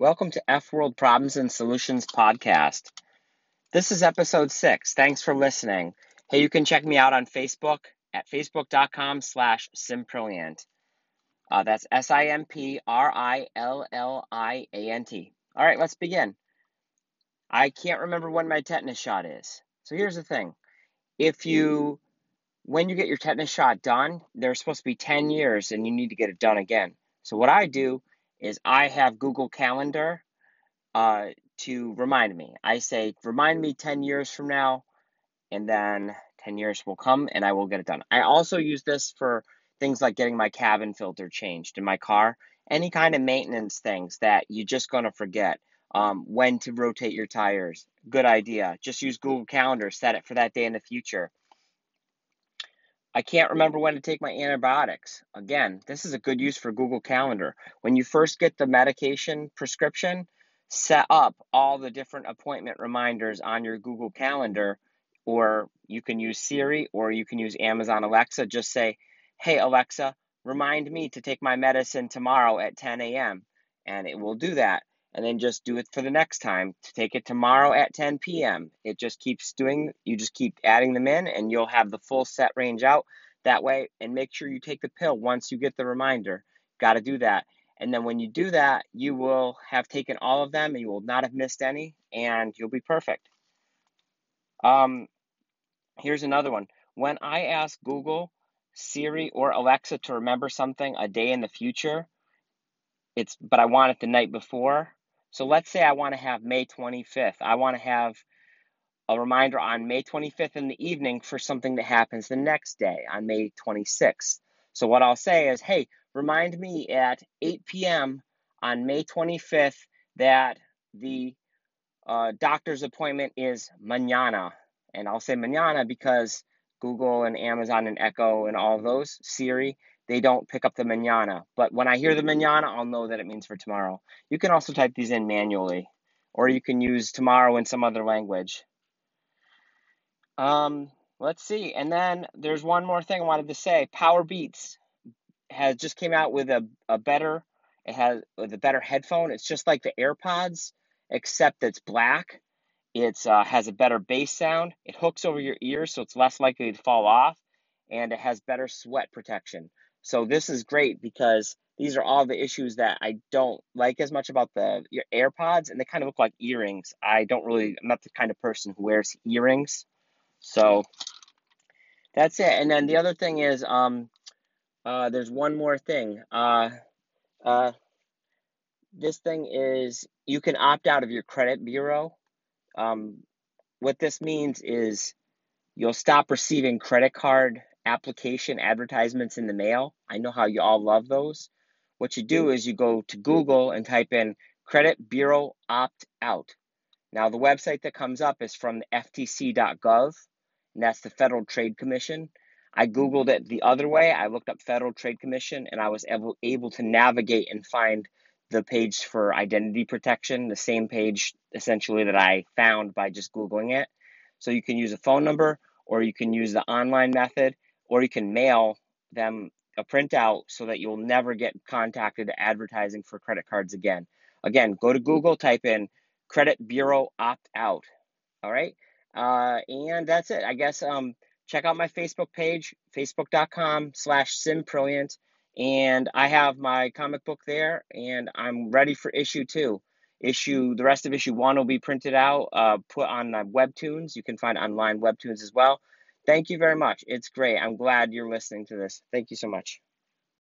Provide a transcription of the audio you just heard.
Welcome to F World Problems and Solutions podcast. This is episode six. Thanks for listening. Hey, you can check me out on Facebook at facebook.com slash simprilliant. Uh, that's S I M P R I L L I A N T. All right, let's begin. I can't remember when my tetanus shot is. So here's the thing if you, when you get your tetanus shot done, there's supposed to be 10 years and you need to get it done again. So what I do is I have Google Calendar uh, to remind me. I say, remind me 10 years from now, and then 10 years will come and I will get it done. I also use this for things like getting my cabin filter changed in my car, any kind of maintenance things that you're just going to forget. Um, when to rotate your tires. Good idea. Just use Google Calendar, set it for that day in the future. I can't remember when to take my antibiotics. Again, this is a good use for Google Calendar. When you first get the medication prescription, set up all the different appointment reminders on your Google Calendar, or you can use Siri or you can use Amazon Alexa. Just say, Hey, Alexa, remind me to take my medicine tomorrow at 10 a.m., and it will do that. And then just do it for the next time to take it tomorrow at 10 p.m. It just keeps doing, you just keep adding them in, and you'll have the full set range out that way. And make sure you take the pill once you get the reminder. Got to do that. And then when you do that, you will have taken all of them and you will not have missed any, and you'll be perfect. Um, here's another one. When I ask Google, Siri, or Alexa to remember something a day in the future, it's but I want it the night before. So let's say I want to have May 25th. I want to have a reminder on May 25th in the evening for something that happens the next day on May 26th. So what I'll say is, hey, remind me at 8 p.m. on May 25th that the uh, doctor's appointment is mañana. And I'll say mañana because Google and Amazon and Echo and all those, Siri, they don't pick up the mañana. But when I hear the mañana, I'll know that it means for tomorrow. You can also type these in manually, or you can use tomorrow in some other language. Um, let's see. And then there's one more thing I wanted to say. Powerbeats has just came out with a, a better it has with a better headphone. It's just like the AirPods, except it's black. It uh, has a better bass sound. It hooks over your ears, so it's less likely to fall off, and it has better sweat protection. So this is great because these are all the issues that I don't like as much about the your AirPods, and they kind of look like earrings. I don't really, I'm not the kind of person who wears earrings. So that's it. And then the other thing is, um, uh, there's one more thing. Uh, uh, this thing is you can opt out of your credit bureau. Um, what this means is you'll stop receiving credit card application advertisements in the mail. I know how you all love those. What you do is you go to Google and type in credit bureau opt out. Now, the website that comes up is from FTC.gov, and that's the Federal Trade Commission. I Googled it the other way. I looked up Federal Trade Commission, and I was able, able to navigate and find the page for identity protection, the same page essentially that I found by just Googling it. So you can use a phone number, or you can use the online method, or you can mail them a printout so that you'll never get contacted advertising for credit cards again. Again, go to Google, type in credit bureau opt out. All right. Uh, and that's it. I guess um, check out my Facebook page, facebook.com slash simprilliant. And I have my comic book there and I'm ready for issue two. Issue the rest of issue one will be printed out, uh, put on uh, Webtoons. You can find online Webtoons as well. Thank you very much. It's great. I'm glad you're listening to this. Thank you so much.